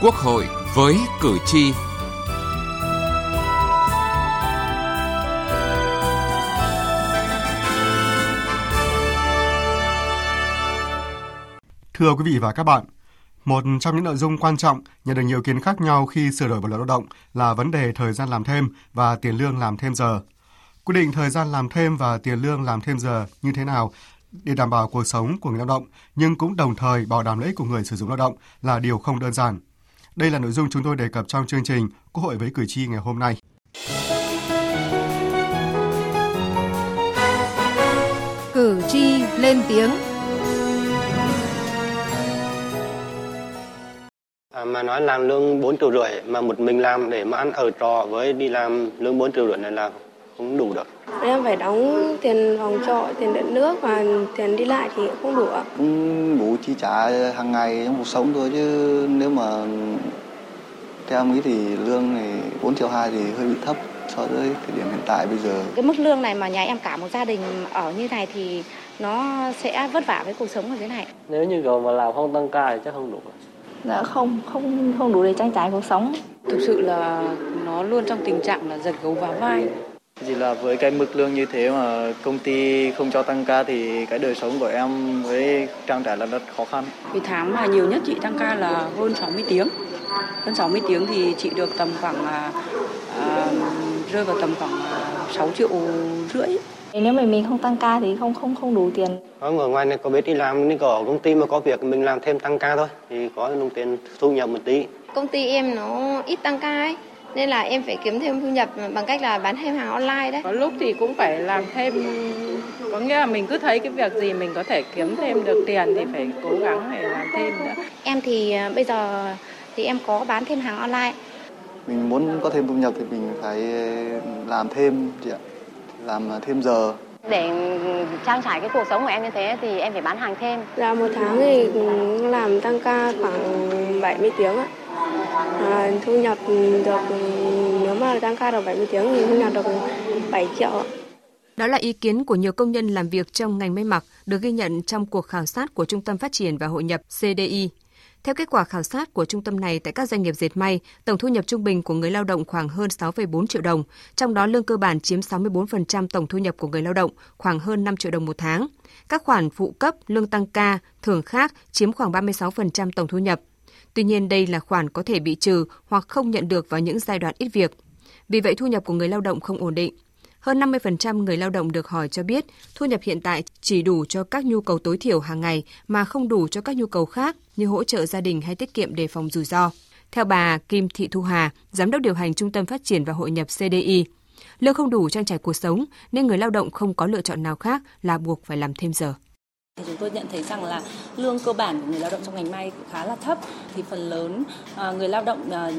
Quốc hội với cử tri. Thưa quý vị và các bạn, một trong những nội dung quan trọng nhận được nhiều ý kiến khác nhau khi sửa đổi bộ luật lao động là vấn đề thời gian làm thêm và tiền lương làm thêm giờ. Quy định thời gian làm thêm và tiền lương làm thêm giờ như thế nào để đảm bảo cuộc sống của người lao động nhưng cũng đồng thời bảo đảm lợi ích của người sử dụng lao động là điều không đơn giản. Đây là nội dung chúng tôi đề cập trong chương trình Quốc hội với cử tri ngày hôm nay. Cử tri lên tiếng. À, mà nói làm lương 4 triệu rưỡi mà một mình làm để mà ăn ở trọ với đi làm lương 4 triệu rưỡi này là không đủ được. Em phải đóng tiền phòng trọ, tiền điện nước và tiền đi lại thì cũng không đủ ạ. Cũng đủ chi trả hàng ngày trong cuộc sống thôi chứ nếu mà theo em nghĩ thì lương này 4 triệu 2 thì hơi bị thấp so với thời điểm hiện tại bây giờ. Cái mức lương này mà nhà em cả một gia đình ở như này thì nó sẽ vất vả với cuộc sống ở dưới này. Nếu như kiểu mà làm không tăng ca thì chắc không đủ. Dạ không, không không đủ để trang trải cuộc sống. Thực sự là nó luôn trong tình trạng là giật gấu vào vai. Chỉ là với cái mức lương như thế mà công ty không cho tăng ca thì cái đời sống của em với trang trải là rất khó khăn. Cái tháng mà nhiều nhất chị tăng ca là hơn 60 tiếng. Hơn 60 tiếng thì chị được tầm khoảng à, à, rơi vào tầm khoảng 6 triệu rưỡi. Nếu mà mình không tăng ca thì không không không đủ tiền. Ở ngoài này có biết đi làm nên có công ty mà có việc mình làm thêm tăng ca thôi thì có đồng tiền thu nhập một tí. Công ty em nó ít tăng ca ấy nên là em phải kiếm thêm thu nhập bằng cách là bán thêm hàng online đấy. Có lúc thì cũng phải làm thêm có nghĩa là mình cứ thấy cái việc gì mình có thể kiếm thêm được tiền thì phải cố gắng để làm thêm nữa. Em thì à, bây giờ thì em có bán thêm hàng online. Mình muốn có thêm thu nhập thì mình phải làm thêm chị ạ. Làm thêm giờ để trang trải cái cuộc sống của em như thế thì em phải bán hàng thêm. Là một tháng thì làm tăng ca khoảng 70 tiếng ạ. À, thu nhập được nếu mà tăng ca được 70 tiếng thì thu nhập được 7 triệu ạ. Đó là ý kiến của nhiều công nhân làm việc trong ngành may mặc được ghi nhận trong cuộc khảo sát của Trung tâm Phát triển và Hội nhập CDI. Theo kết quả khảo sát của trung tâm này tại các doanh nghiệp dệt may, tổng thu nhập trung bình của người lao động khoảng hơn 6,4 triệu đồng, trong đó lương cơ bản chiếm 64% tổng thu nhập của người lao động, khoảng hơn 5 triệu đồng một tháng. Các khoản phụ cấp, lương tăng ca, thưởng khác chiếm khoảng 36% tổng thu nhập. Tuy nhiên đây là khoản có thể bị trừ hoặc không nhận được vào những giai đoạn ít việc. Vì vậy thu nhập của người lao động không ổn định. Hơn 50% người lao động được hỏi cho biết thu nhập hiện tại chỉ đủ cho các nhu cầu tối thiểu hàng ngày mà không đủ cho các nhu cầu khác như hỗ trợ gia đình hay tiết kiệm đề phòng rủi ro. Theo bà Kim Thị Thu Hà, Giám đốc điều hành Trung tâm Phát triển và Hội nhập CDI, lương không đủ trang trải cuộc sống nên người lao động không có lựa chọn nào khác là buộc phải làm thêm giờ. Chúng tôi nhận thấy rằng là lương cơ bản của người lao động trong ngành may khá là thấp. Thì phần lớn à, người lao động à,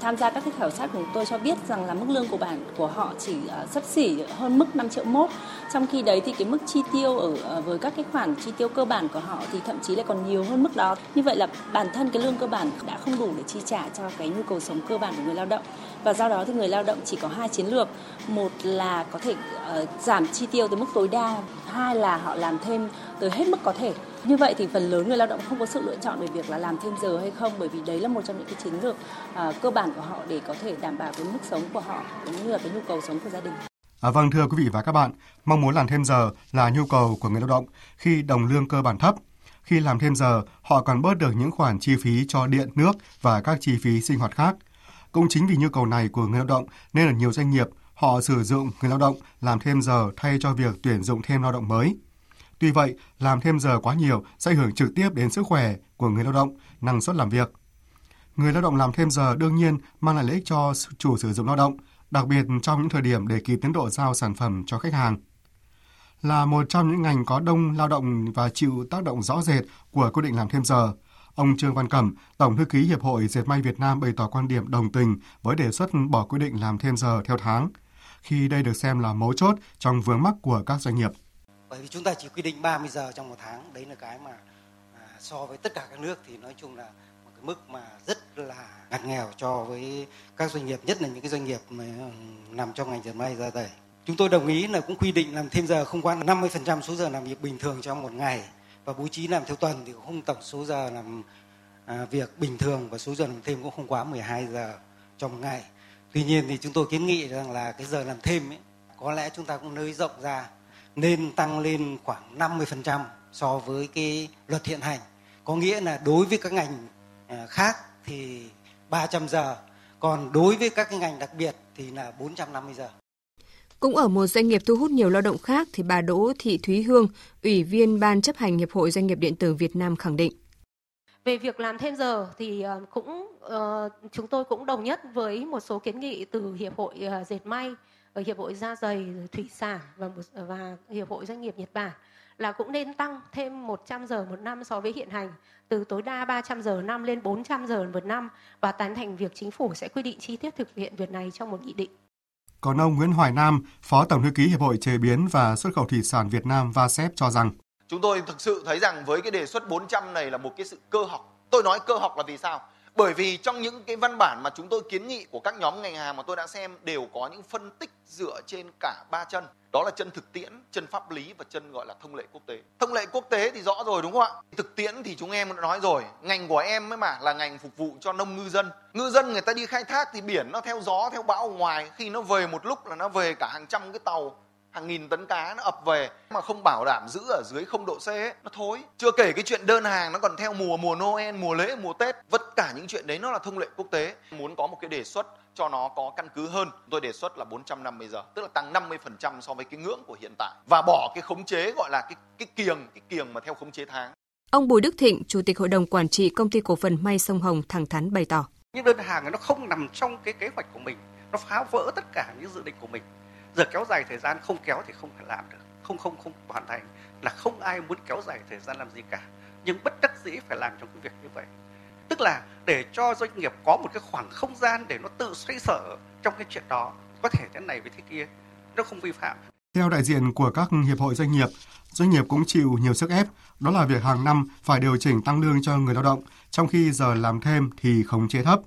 tham gia các cái khảo sát của chúng tôi cho biết rằng là mức lương của bản của họ chỉ à, sấp xỉ hơn mức 5 triệu mốt. Trong khi đấy thì cái mức chi tiêu ở với các cái khoản chi tiêu cơ bản của họ thì thậm chí lại còn nhiều hơn mức đó. Như vậy là bản thân cái lương cơ bản đã không đủ để chi trả cho cái nhu cầu sống cơ bản của người lao động và do đó thì người lao động chỉ có hai chiến lược một là có thể uh, giảm chi tiêu tới mức tối đa hai là họ làm thêm tới hết mức có thể như vậy thì phần lớn người lao động không có sự lựa chọn về việc là làm thêm giờ hay không bởi vì đấy là một trong những cái chiến lược uh, cơ bản của họ để có thể đảm bảo cái mức sống của họ cũng như là cái nhu cầu sống của gia đình. À, vâng thưa quý vị và các bạn, mong muốn làm thêm giờ là nhu cầu của người lao động khi đồng lương cơ bản thấp. Khi làm thêm giờ, họ còn bớt được những khoản chi phí cho điện, nước và các chi phí sinh hoạt khác. Cũng chính vì nhu cầu này của người lao động nên là nhiều doanh nghiệp họ sử dụng người lao động làm thêm giờ thay cho việc tuyển dụng thêm lao động mới. Tuy vậy, làm thêm giờ quá nhiều sẽ ảnh hưởng trực tiếp đến sức khỏe của người lao động, năng suất làm việc. Người lao động làm thêm giờ đương nhiên mang lại lợi ích cho chủ sử dụng lao động, đặc biệt trong những thời điểm để kịp tiến độ giao sản phẩm cho khách hàng. Là một trong những ngành có đông lao động và chịu tác động rõ rệt của quy định làm thêm giờ, ông Trương Văn Cẩm, Tổng thư ký Hiệp hội Dệt may Việt Nam bày tỏ quan điểm đồng tình với đề xuất bỏ quy định làm thêm giờ theo tháng, khi đây được xem là mấu chốt trong vướng mắc của các doanh nghiệp. Bởi vì chúng ta chỉ quy định 30 giờ trong một tháng, đấy là cái mà à, so với tất cả các nước thì nói chung là một cái mức mà rất là ngặt nghèo cho với các doanh nghiệp, nhất là những cái doanh nghiệp mà nằm trong ngành dệt may da dày. Chúng tôi đồng ý là cũng quy định làm thêm giờ không quá 50% số giờ làm việc bình thường trong một ngày và bố trí làm theo tuần thì không tổng số giờ làm à, việc bình thường và số giờ làm thêm cũng không quá 12 giờ trong ngày. Tuy nhiên thì chúng tôi kiến nghị rằng là cái giờ làm thêm ấy, có lẽ chúng ta cũng nới rộng ra nên tăng lên khoảng 50% so với cái luật hiện hành. Có nghĩa là đối với các ngành à, khác thì 300 giờ, còn đối với các cái ngành đặc biệt thì là 450 giờ. Cũng ở một doanh nghiệp thu hút nhiều lao động khác thì bà Đỗ Thị Thúy Hương, Ủy viên Ban chấp hành Hiệp hội Doanh nghiệp Điện tử Việt Nam khẳng định. Về việc làm thêm giờ thì ờ, cũng uh, chúng tôi cũng đồng nhất với một số kiến nghị từ Hiệp hội uh, Dệt may, ở Hiệp hội Da dày, Thủy sản và, và Hiệp hội Doanh nghiệp Nhật Bản là cũng nên tăng thêm 100 giờ một năm so với hiện hành từ tối đa 300 giờ năm lên 400 giờ một năm và tán thành việc chính phủ sẽ quy định chi tiết thực hiện việc này trong một nghị định. Còn ông Nguyễn Hoài Nam, Phó Tổng thư ký Hiệp hội Chế biến và Xuất khẩu Thủy sản Việt Nam VASEP cho rằng Chúng tôi thực sự thấy rằng với cái đề xuất 400 này là một cái sự cơ học. Tôi nói cơ học là vì sao? Bởi vì trong những cái văn bản mà chúng tôi kiến nghị của các nhóm ngành hàng mà tôi đã xem đều có những phân tích dựa trên cả ba chân. Đó là chân thực tiễn, chân pháp lý và chân gọi là thông lệ quốc tế. Thông lệ quốc tế thì rõ rồi đúng không ạ? Thực tiễn thì chúng em đã nói rồi, ngành của em ấy mà là ngành phục vụ cho nông ngư dân. Ngư dân người ta đi khai thác thì biển nó theo gió, theo bão ở ngoài, khi nó về một lúc là nó về cả hàng trăm cái tàu hàng nghìn tấn cá nó ập về mà không bảo đảm giữ ở dưới không độ C ấy, nó thối. Chưa kể cái chuyện đơn hàng nó còn theo mùa mùa Noel, mùa lễ, mùa Tết. Tất cả những chuyện đấy nó là thông lệ quốc tế. Muốn có một cái đề xuất cho nó có căn cứ hơn, tôi đề xuất là 450 giờ, tức là tăng 50% so với cái ngưỡng của hiện tại và bỏ cái khống chế gọi là cái cái kiềng, cái kiềng mà theo khống chế tháng. Ông Bùi Đức Thịnh, Chủ tịch Hội đồng Quản trị Công ty Cổ phần May Sông Hồng thẳng thắn bày tỏ. Những đơn hàng nó không nằm trong cái kế hoạch của mình, nó phá vỡ tất cả những dự định của mình giờ kéo dài thời gian không kéo thì không thể làm được. Không không không hoàn thành là không ai muốn kéo dài thời gian làm gì cả. Nhưng bất đắc dĩ phải làm trong cái việc như vậy. Tức là để cho doanh nghiệp có một cái khoảng không gian để nó tự xoay sở trong cái chuyện đó, có thể thế này với thế kia, nó không vi phạm. Theo đại diện của các hiệp hội doanh nghiệp doanh nghiệp cũng chịu nhiều sức ép, đó là việc hàng năm phải điều chỉnh tăng lương cho người lao động, trong khi giờ làm thêm thì không chế thấp.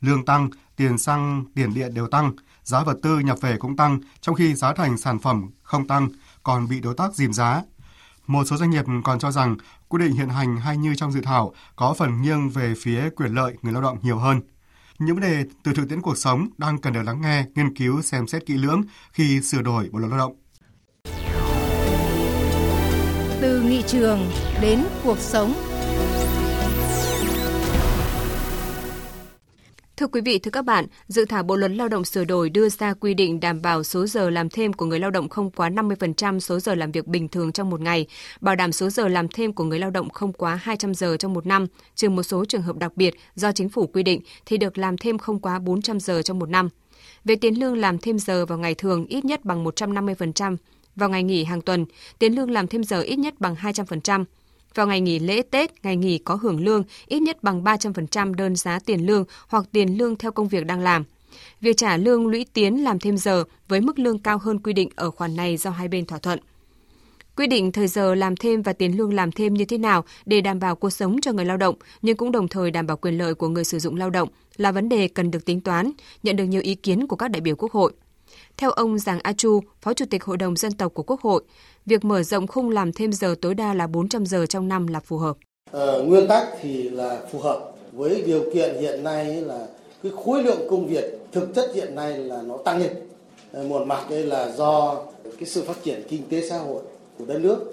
Lương tăng, tiền xăng, tiền điện đều tăng giá vật tư nhập về cũng tăng, trong khi giá thành sản phẩm không tăng, còn bị đối tác dìm giá. Một số doanh nghiệp còn cho rằng quy định hiện hành hay như trong dự thảo có phần nghiêng về phía quyền lợi người lao động nhiều hơn. Những vấn đề từ thực tiễn cuộc sống đang cần được lắng nghe, nghiên cứu, xem xét kỹ lưỡng khi sửa đổi Bộ luật Lao động. Từ nghị trường đến cuộc sống Thưa quý vị, thưa các bạn, dự thảo Bộ luật Lao động sửa đổi đưa ra quy định đảm bảo số giờ làm thêm của người lao động không quá 50% số giờ làm việc bình thường trong một ngày, bảo đảm số giờ làm thêm của người lao động không quá 200 giờ trong một năm, trừ một số trường hợp đặc biệt do chính phủ quy định thì được làm thêm không quá 400 giờ trong một năm. Về tiền lương làm thêm giờ vào ngày thường ít nhất bằng 150%, vào ngày nghỉ hàng tuần, tiền lương làm thêm giờ ít nhất bằng 200%, vào ngày nghỉ lễ Tết, ngày nghỉ có hưởng lương ít nhất bằng 300% đơn giá tiền lương hoặc tiền lương theo công việc đang làm. Việc trả lương lũy tiến làm thêm giờ với mức lương cao hơn quy định ở khoản này do hai bên thỏa thuận. Quy định thời giờ làm thêm và tiền lương làm thêm như thế nào để đảm bảo cuộc sống cho người lao động nhưng cũng đồng thời đảm bảo quyền lợi của người sử dụng lao động là vấn đề cần được tính toán, nhận được nhiều ý kiến của các đại biểu Quốc hội. Theo ông Giàng A Chu, Phó Chủ tịch Hội đồng Dân tộc của Quốc hội, việc mở rộng khung làm thêm giờ tối đa là 400 giờ trong năm là phù hợp. Ờ, nguyên tắc thì là phù hợp với điều kiện hiện nay là cái khối lượng công việc thực chất hiện nay là nó tăng lên. Ờ, một mặt đây là do cái sự phát triển kinh tế xã hội của đất nước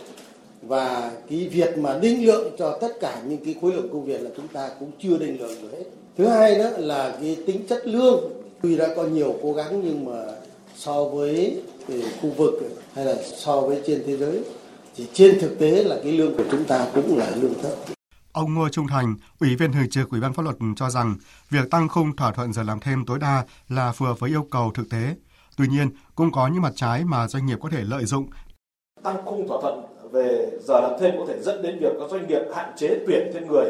và cái việc mà định lượng cho tất cả những cái khối lượng công việc là chúng ta cũng chưa định lượng được hết. Thứ hai nữa là cái tính chất lương tuy đã có nhiều cố gắng nhưng mà so với khu vực hay là so với trên thế giới thì trên thực tế là cái lương của chúng ta cũng là lương thấp. Ông Ngô Trung Thành, Ủy viên Thường trực Ủy ban Pháp luật cho rằng việc tăng khung thỏa thuận giờ làm thêm tối đa là phù hợp với yêu cầu thực tế. Tuy nhiên, cũng có những mặt trái mà doanh nghiệp có thể lợi dụng. Tăng khung thỏa thuận về giờ làm thêm có thể dẫn đến việc các doanh nghiệp hạn chế tuyển thêm người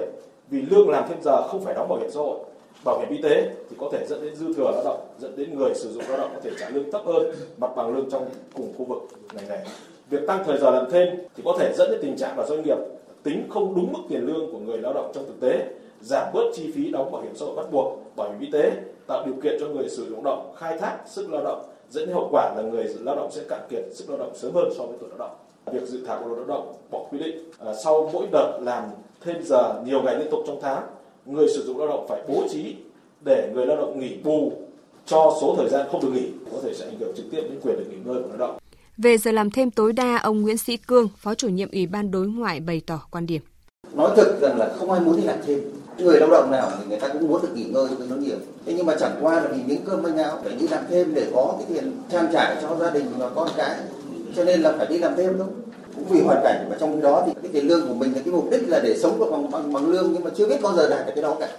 vì lương làm thêm giờ không phải đóng bảo hiểm xã hội bảo hiểm y tế thì có thể dẫn đến dư thừa lao động dẫn đến người sử dụng lao động có thể trả lương thấp hơn mặt bằng lương trong cùng khu vực ngành này. Việc tăng thời giờ làm thêm thì có thể dẫn đến tình trạng là doanh nghiệp tính không đúng mức tiền lương của người lao động trong thực tế giảm bớt chi phí đóng bảo hiểm xã hội bắt buộc. Bảo hiểm y tế tạo điều kiện cho người sử dụng lao động khai thác sức lao động dẫn đến hậu quả là người lao động sẽ cạn kiệt sức lao động sớm hơn so với tuổi lao động. Việc dự thảo của luật lao động bỏ quy định à, sau mỗi đợt làm thêm giờ nhiều ngày liên tục trong tháng người sử dụng lao động phải bố trí để người lao động nghỉ bù cho số thời gian không được nghỉ có thể sẽ ảnh hưởng trực tiếp đến quyền được nghỉ ngơi của lao động. Về giờ làm thêm tối đa, ông Nguyễn Sĩ Cương, Phó chủ nhiệm Ủy ban Đối ngoại bày tỏ quan điểm. Nói thực rằng là không ai muốn đi làm thêm. Người lao động nào thì người ta cũng muốn được nghỉ ngơi với nó nhiều. Thế nhưng mà chẳng qua là vì miếng cơm manh áo phải đi làm thêm để có cái tiền trang trải cho gia đình và con cái. Cho nên là phải đi làm thêm thôi cũng vì hoàn cảnh và trong khi đó thì cái tiền lương của mình là cái mục đích là để sống bằng bằng, bằng lương nhưng mà chưa biết bao giờ đạt được cái đó cả.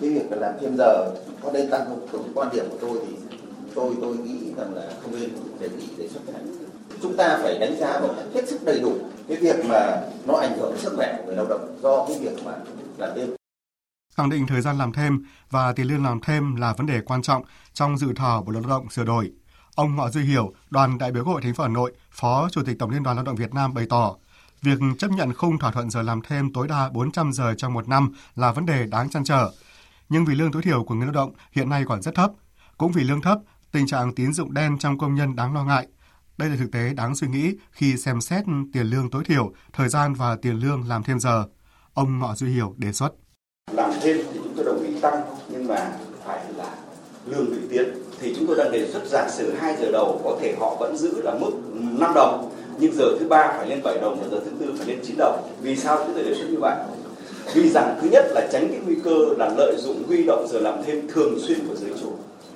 Cái việc là làm thêm giờ có nên tăng không? Cái quan điểm của tôi thì tôi tôi nghĩ rằng là không nên đề nghị đề xuất cái này chúng ta phải đánh giá một cách hết sức đầy đủ cái việc mà nó ảnh hưởng đến sức khỏe của người lao động do cái việc mà làm thêm. Khẳng định thời gian làm thêm và tiền lương làm thêm là vấn đề quan trọng trong dự thảo Bộ luật lao động sửa đổi. Ông Ngọ Duy Hiểu, đoàn đại biểu Quốc hội thành phố Hà Nội, Phó Chủ tịch Tổng Liên đoàn Lao động Việt Nam bày tỏ, việc chấp nhận khung thỏa thuận giờ làm thêm tối đa 400 giờ trong một năm là vấn đề đáng chăn trở. Nhưng vì lương tối thiểu của người lao động hiện nay còn rất thấp, cũng vì lương thấp, tình trạng tín dụng đen trong công nhân đáng lo ngại. Đây là thực tế đáng suy nghĩ khi xem xét tiền lương tối thiểu, thời gian và tiền lương làm thêm giờ. Ông Ngọ Duy Hiểu đề xuất. Làm thêm thì chúng tôi đồng ý tăng, nhưng mà phải là lương. Thì chúng tôi đang đề xuất giả sử 2 giờ đầu có thể họ vẫn giữ là mức 5 đồng, nhưng giờ thứ ba phải lên 7 đồng và giờ thứ tư phải lên 9 đồng. Vì sao chúng tôi đề xuất như vậy? Vì rằng thứ nhất là tránh cái nguy cơ là lợi dụng huy động giờ làm thêm thường xuyên của giới chủ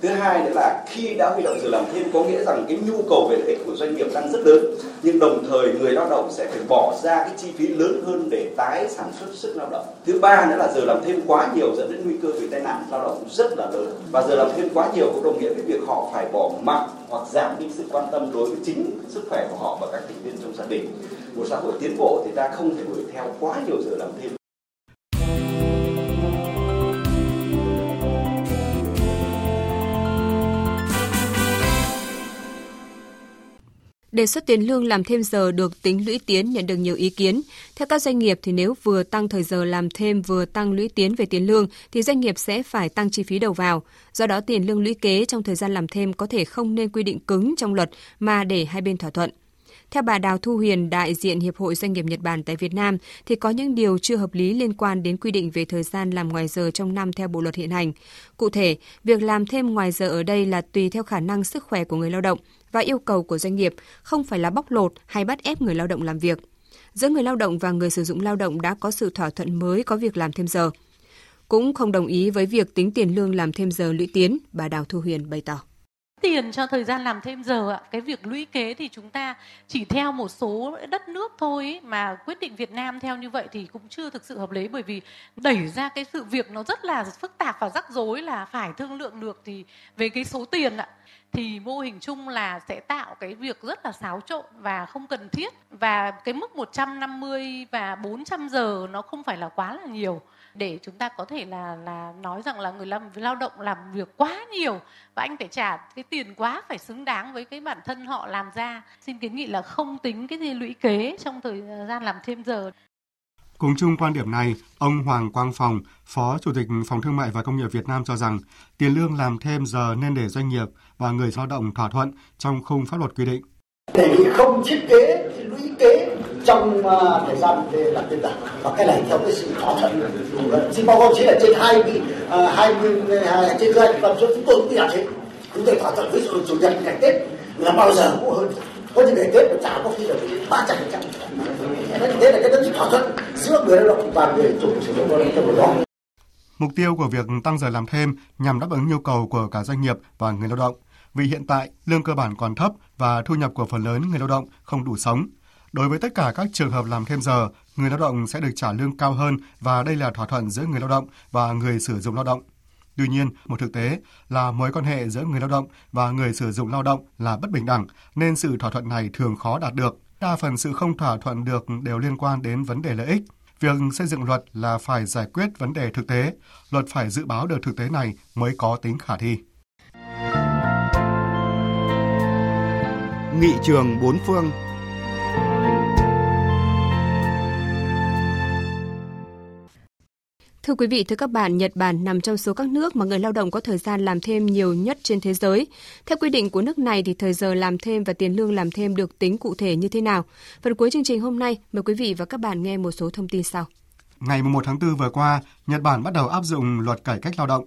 thứ hai nữa là khi đã huy động giờ làm thêm có nghĩa rằng cái nhu cầu về lợi ích của doanh nghiệp đang rất lớn, nhưng đồng thời người lao động sẽ phải bỏ ra cái chi phí lớn hơn để tái sản xuất sức lao động. Thứ ba nữa là giờ làm thêm quá nhiều dẫn đến nguy cơ về tai nạn lao động rất là lớn. Và giờ làm thêm quá nhiều cũng đồng nghĩa với việc họ phải bỏ mặc hoặc giảm đi sự quan tâm đối với chính sức khỏe của họ và các thành viên trong gia đình. Một xã hội tiến bộ thì ta không thể đuổi theo quá nhiều giờ làm thêm. Đề xuất tiền lương làm thêm giờ được tính lũy tiến nhận được nhiều ý kiến. Theo các doanh nghiệp thì nếu vừa tăng thời giờ làm thêm vừa tăng lũy tiến về tiền lương thì doanh nghiệp sẽ phải tăng chi phí đầu vào. Do đó tiền lương lũy kế trong thời gian làm thêm có thể không nên quy định cứng trong luật mà để hai bên thỏa thuận. Theo bà Đào Thu Huyền, đại diện Hiệp hội Doanh nghiệp Nhật Bản tại Việt Nam, thì có những điều chưa hợp lý liên quan đến quy định về thời gian làm ngoài giờ trong năm theo bộ luật hiện hành. Cụ thể, việc làm thêm ngoài giờ ở đây là tùy theo khả năng sức khỏe của người lao động và yêu cầu của doanh nghiệp, không phải là bóc lột hay bắt ép người lao động làm việc. Giữa người lao động và người sử dụng lao động đã có sự thỏa thuận mới có việc làm thêm giờ. Cũng không đồng ý với việc tính tiền lương làm thêm giờ lũy tiến, bà Đào Thu Huyền bày tỏ tiền cho thời gian làm thêm giờ ạ cái việc lũy kế thì chúng ta chỉ theo một số đất nước thôi mà quyết định Việt Nam theo như vậy thì cũng chưa thực sự hợp lý bởi vì đẩy ra cái sự việc nó rất là phức tạp và rắc rối là phải thương lượng được thì về cái số tiền ạ thì mô hình chung là sẽ tạo cái việc rất là xáo trộn và không cần thiết. Và cái mức 150 và 400 giờ nó không phải là quá là nhiều. Để chúng ta có thể là là nói rằng là người làm, lao động làm việc quá nhiều và anh phải trả cái tiền quá phải xứng đáng với cái bản thân họ làm ra. Xin kiến nghị là không tính cái gì lũy kế trong thời gian làm thêm giờ. Cùng chung quan điểm này, ông Hoàng Quang Phòng, Phó Chủ tịch Phòng Thương mại và Công nghiệp Việt Nam cho rằng tiền lương làm thêm giờ nên để doanh nghiệp và người lao động thỏa thuận trong khung pháp luật quy định. để không thiết kế lũy kế trong uh, thời gian để làm tiền giả. Và cái này theo cái sự thỏa thuận xin báo cáo chỉ là trên hai mươi à, hai mươi à, trên hai và số chúng tôi cũng làm thế chúng tôi thỏa thuận với chủ nhật ngày tết là bao giờ cũng hơn có những ngày tết mà trả có khi là ba trăm phần trăm thế là cái đó thỏa thuận giữa người lao động và người chủ sử dụng lao động trong đó Mục tiêu của việc tăng giờ làm thêm nhằm đáp ứng nhu cầu của cả doanh nghiệp và người lao động. Vì hiện tại, lương cơ bản còn thấp và thu nhập của phần lớn người lao động không đủ sống. Đối với tất cả các trường hợp làm thêm giờ, người lao động sẽ được trả lương cao hơn và đây là thỏa thuận giữa người lao động và người sử dụng lao động. Tuy nhiên, một thực tế là mối quan hệ giữa người lao động và người sử dụng lao động là bất bình đẳng, nên sự thỏa thuận này thường khó đạt được. Đa phần sự không thỏa thuận được đều liên quan đến vấn đề lợi ích. Việc xây dựng luật là phải giải quyết vấn đề thực tế, luật phải dự báo được thực tế này mới có tính khả thi. Nghị trường bốn phương Thưa quý vị, thưa các bạn, Nhật Bản nằm trong số các nước mà người lao động có thời gian làm thêm nhiều nhất trên thế giới. Theo quy định của nước này thì thời giờ làm thêm và tiền lương làm thêm được tính cụ thể như thế nào? Phần cuối chương trình hôm nay, mời quý vị và các bạn nghe một số thông tin sau. Ngày 1 tháng 4 vừa qua, Nhật Bản bắt đầu áp dụng luật cải cách lao động.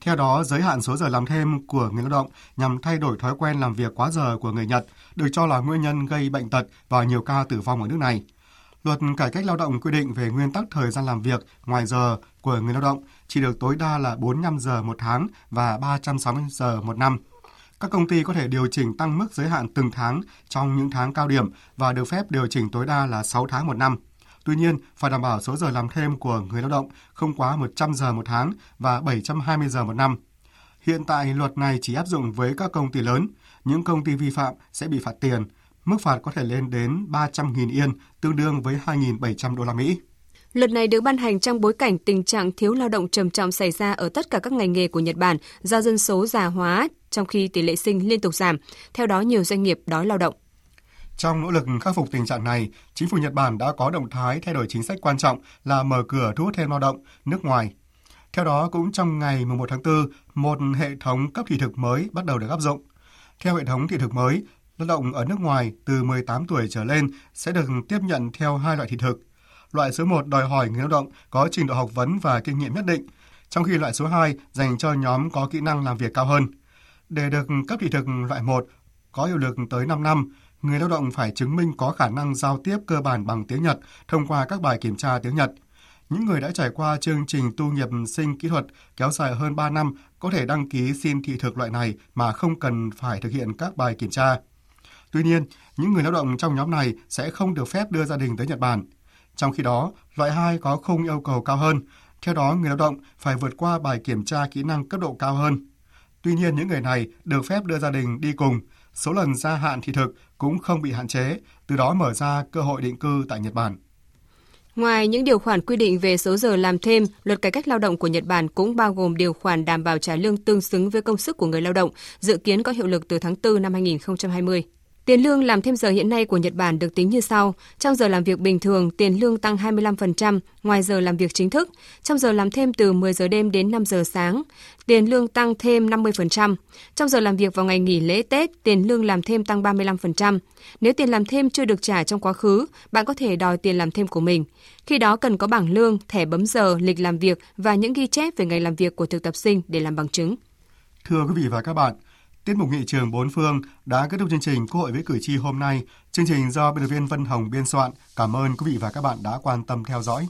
Theo đó, giới hạn số giờ làm thêm của người lao động nhằm thay đổi thói quen làm việc quá giờ của người Nhật, được cho là nguyên nhân gây bệnh tật và nhiều ca tử vong ở nước này. Luật cải cách lao động quy định về nguyên tắc thời gian làm việc ngoài giờ của người lao động chỉ được tối đa là 45 giờ một tháng và 360 giờ một năm. Các công ty có thể điều chỉnh tăng mức giới hạn từng tháng trong những tháng cao điểm và được phép điều chỉnh tối đa là 6 tháng một năm. Tuy nhiên, phải đảm bảo số giờ làm thêm của người lao động không quá 100 giờ một tháng và 720 giờ một năm. Hiện tại, luật này chỉ áp dụng với các công ty lớn. Những công ty vi phạm sẽ bị phạt tiền. Mức phạt có thể lên đến 300.000 yên, tương đương với 2.700 đô la Mỹ. Luật này được ban hành trong bối cảnh tình trạng thiếu lao động trầm trọng xảy ra ở tất cả các ngành nghề của Nhật Bản do dân số già hóa trong khi tỷ lệ sinh liên tục giảm. Theo đó, nhiều doanh nghiệp đói lao động. Trong nỗ lực khắc phục tình trạng này, chính phủ Nhật Bản đã có động thái thay đổi chính sách quan trọng là mở cửa thu hút thêm lao động nước ngoài. Theo đó, cũng trong ngày 1 tháng 4, một hệ thống cấp thị thực mới bắt đầu được áp dụng. Theo hệ thống thị thực mới, lao động ở nước ngoài từ 18 tuổi trở lên sẽ được tiếp nhận theo hai loại thị thực. Loại số 1 đòi hỏi người lao động có trình độ học vấn và kinh nghiệm nhất định, trong khi loại số 2 dành cho nhóm có kỹ năng làm việc cao hơn. Để được cấp thị thực loại 1 có hiệu lực tới 5 năm, người lao động phải chứng minh có khả năng giao tiếp cơ bản bằng tiếng Nhật thông qua các bài kiểm tra tiếng Nhật. Những người đã trải qua chương trình tu nghiệp sinh kỹ thuật kéo dài hơn 3 năm có thể đăng ký xin thị thực loại này mà không cần phải thực hiện các bài kiểm tra. Tuy nhiên, những người lao động trong nhóm này sẽ không được phép đưa gia đình tới Nhật Bản. Trong khi đó, loại 2 có khung yêu cầu cao hơn. Theo đó, người lao động phải vượt qua bài kiểm tra kỹ năng cấp độ cao hơn. Tuy nhiên, những người này được phép đưa gia đình đi cùng. Số lần gia hạn thị thực cũng không bị hạn chế, từ đó mở ra cơ hội định cư tại Nhật Bản. Ngoài những điều khoản quy định về số giờ làm thêm, luật cải cách lao động của Nhật Bản cũng bao gồm điều khoản đảm bảo trả lương tương xứng với công sức của người lao động, dự kiến có hiệu lực từ tháng 4 năm 2020. Tiền lương làm thêm giờ hiện nay của Nhật Bản được tính như sau. Trong giờ làm việc bình thường, tiền lương tăng 25% ngoài giờ làm việc chính thức. Trong giờ làm thêm từ 10 giờ đêm đến 5 giờ sáng, tiền lương tăng thêm 50%. Trong giờ làm việc vào ngày nghỉ lễ Tết, tiền lương làm thêm tăng 35%. Nếu tiền làm thêm chưa được trả trong quá khứ, bạn có thể đòi tiền làm thêm của mình. Khi đó cần có bảng lương, thẻ bấm giờ, lịch làm việc và những ghi chép về ngày làm việc của thực tập sinh để làm bằng chứng. Thưa quý vị và các bạn, Tiết mục nghị trường bốn phương đã kết thúc chương trình Quốc hội với cử tri hôm nay. Chương trình do biên tập viên Vân Hồng biên soạn. Cảm ơn quý vị và các bạn đã quan tâm theo dõi.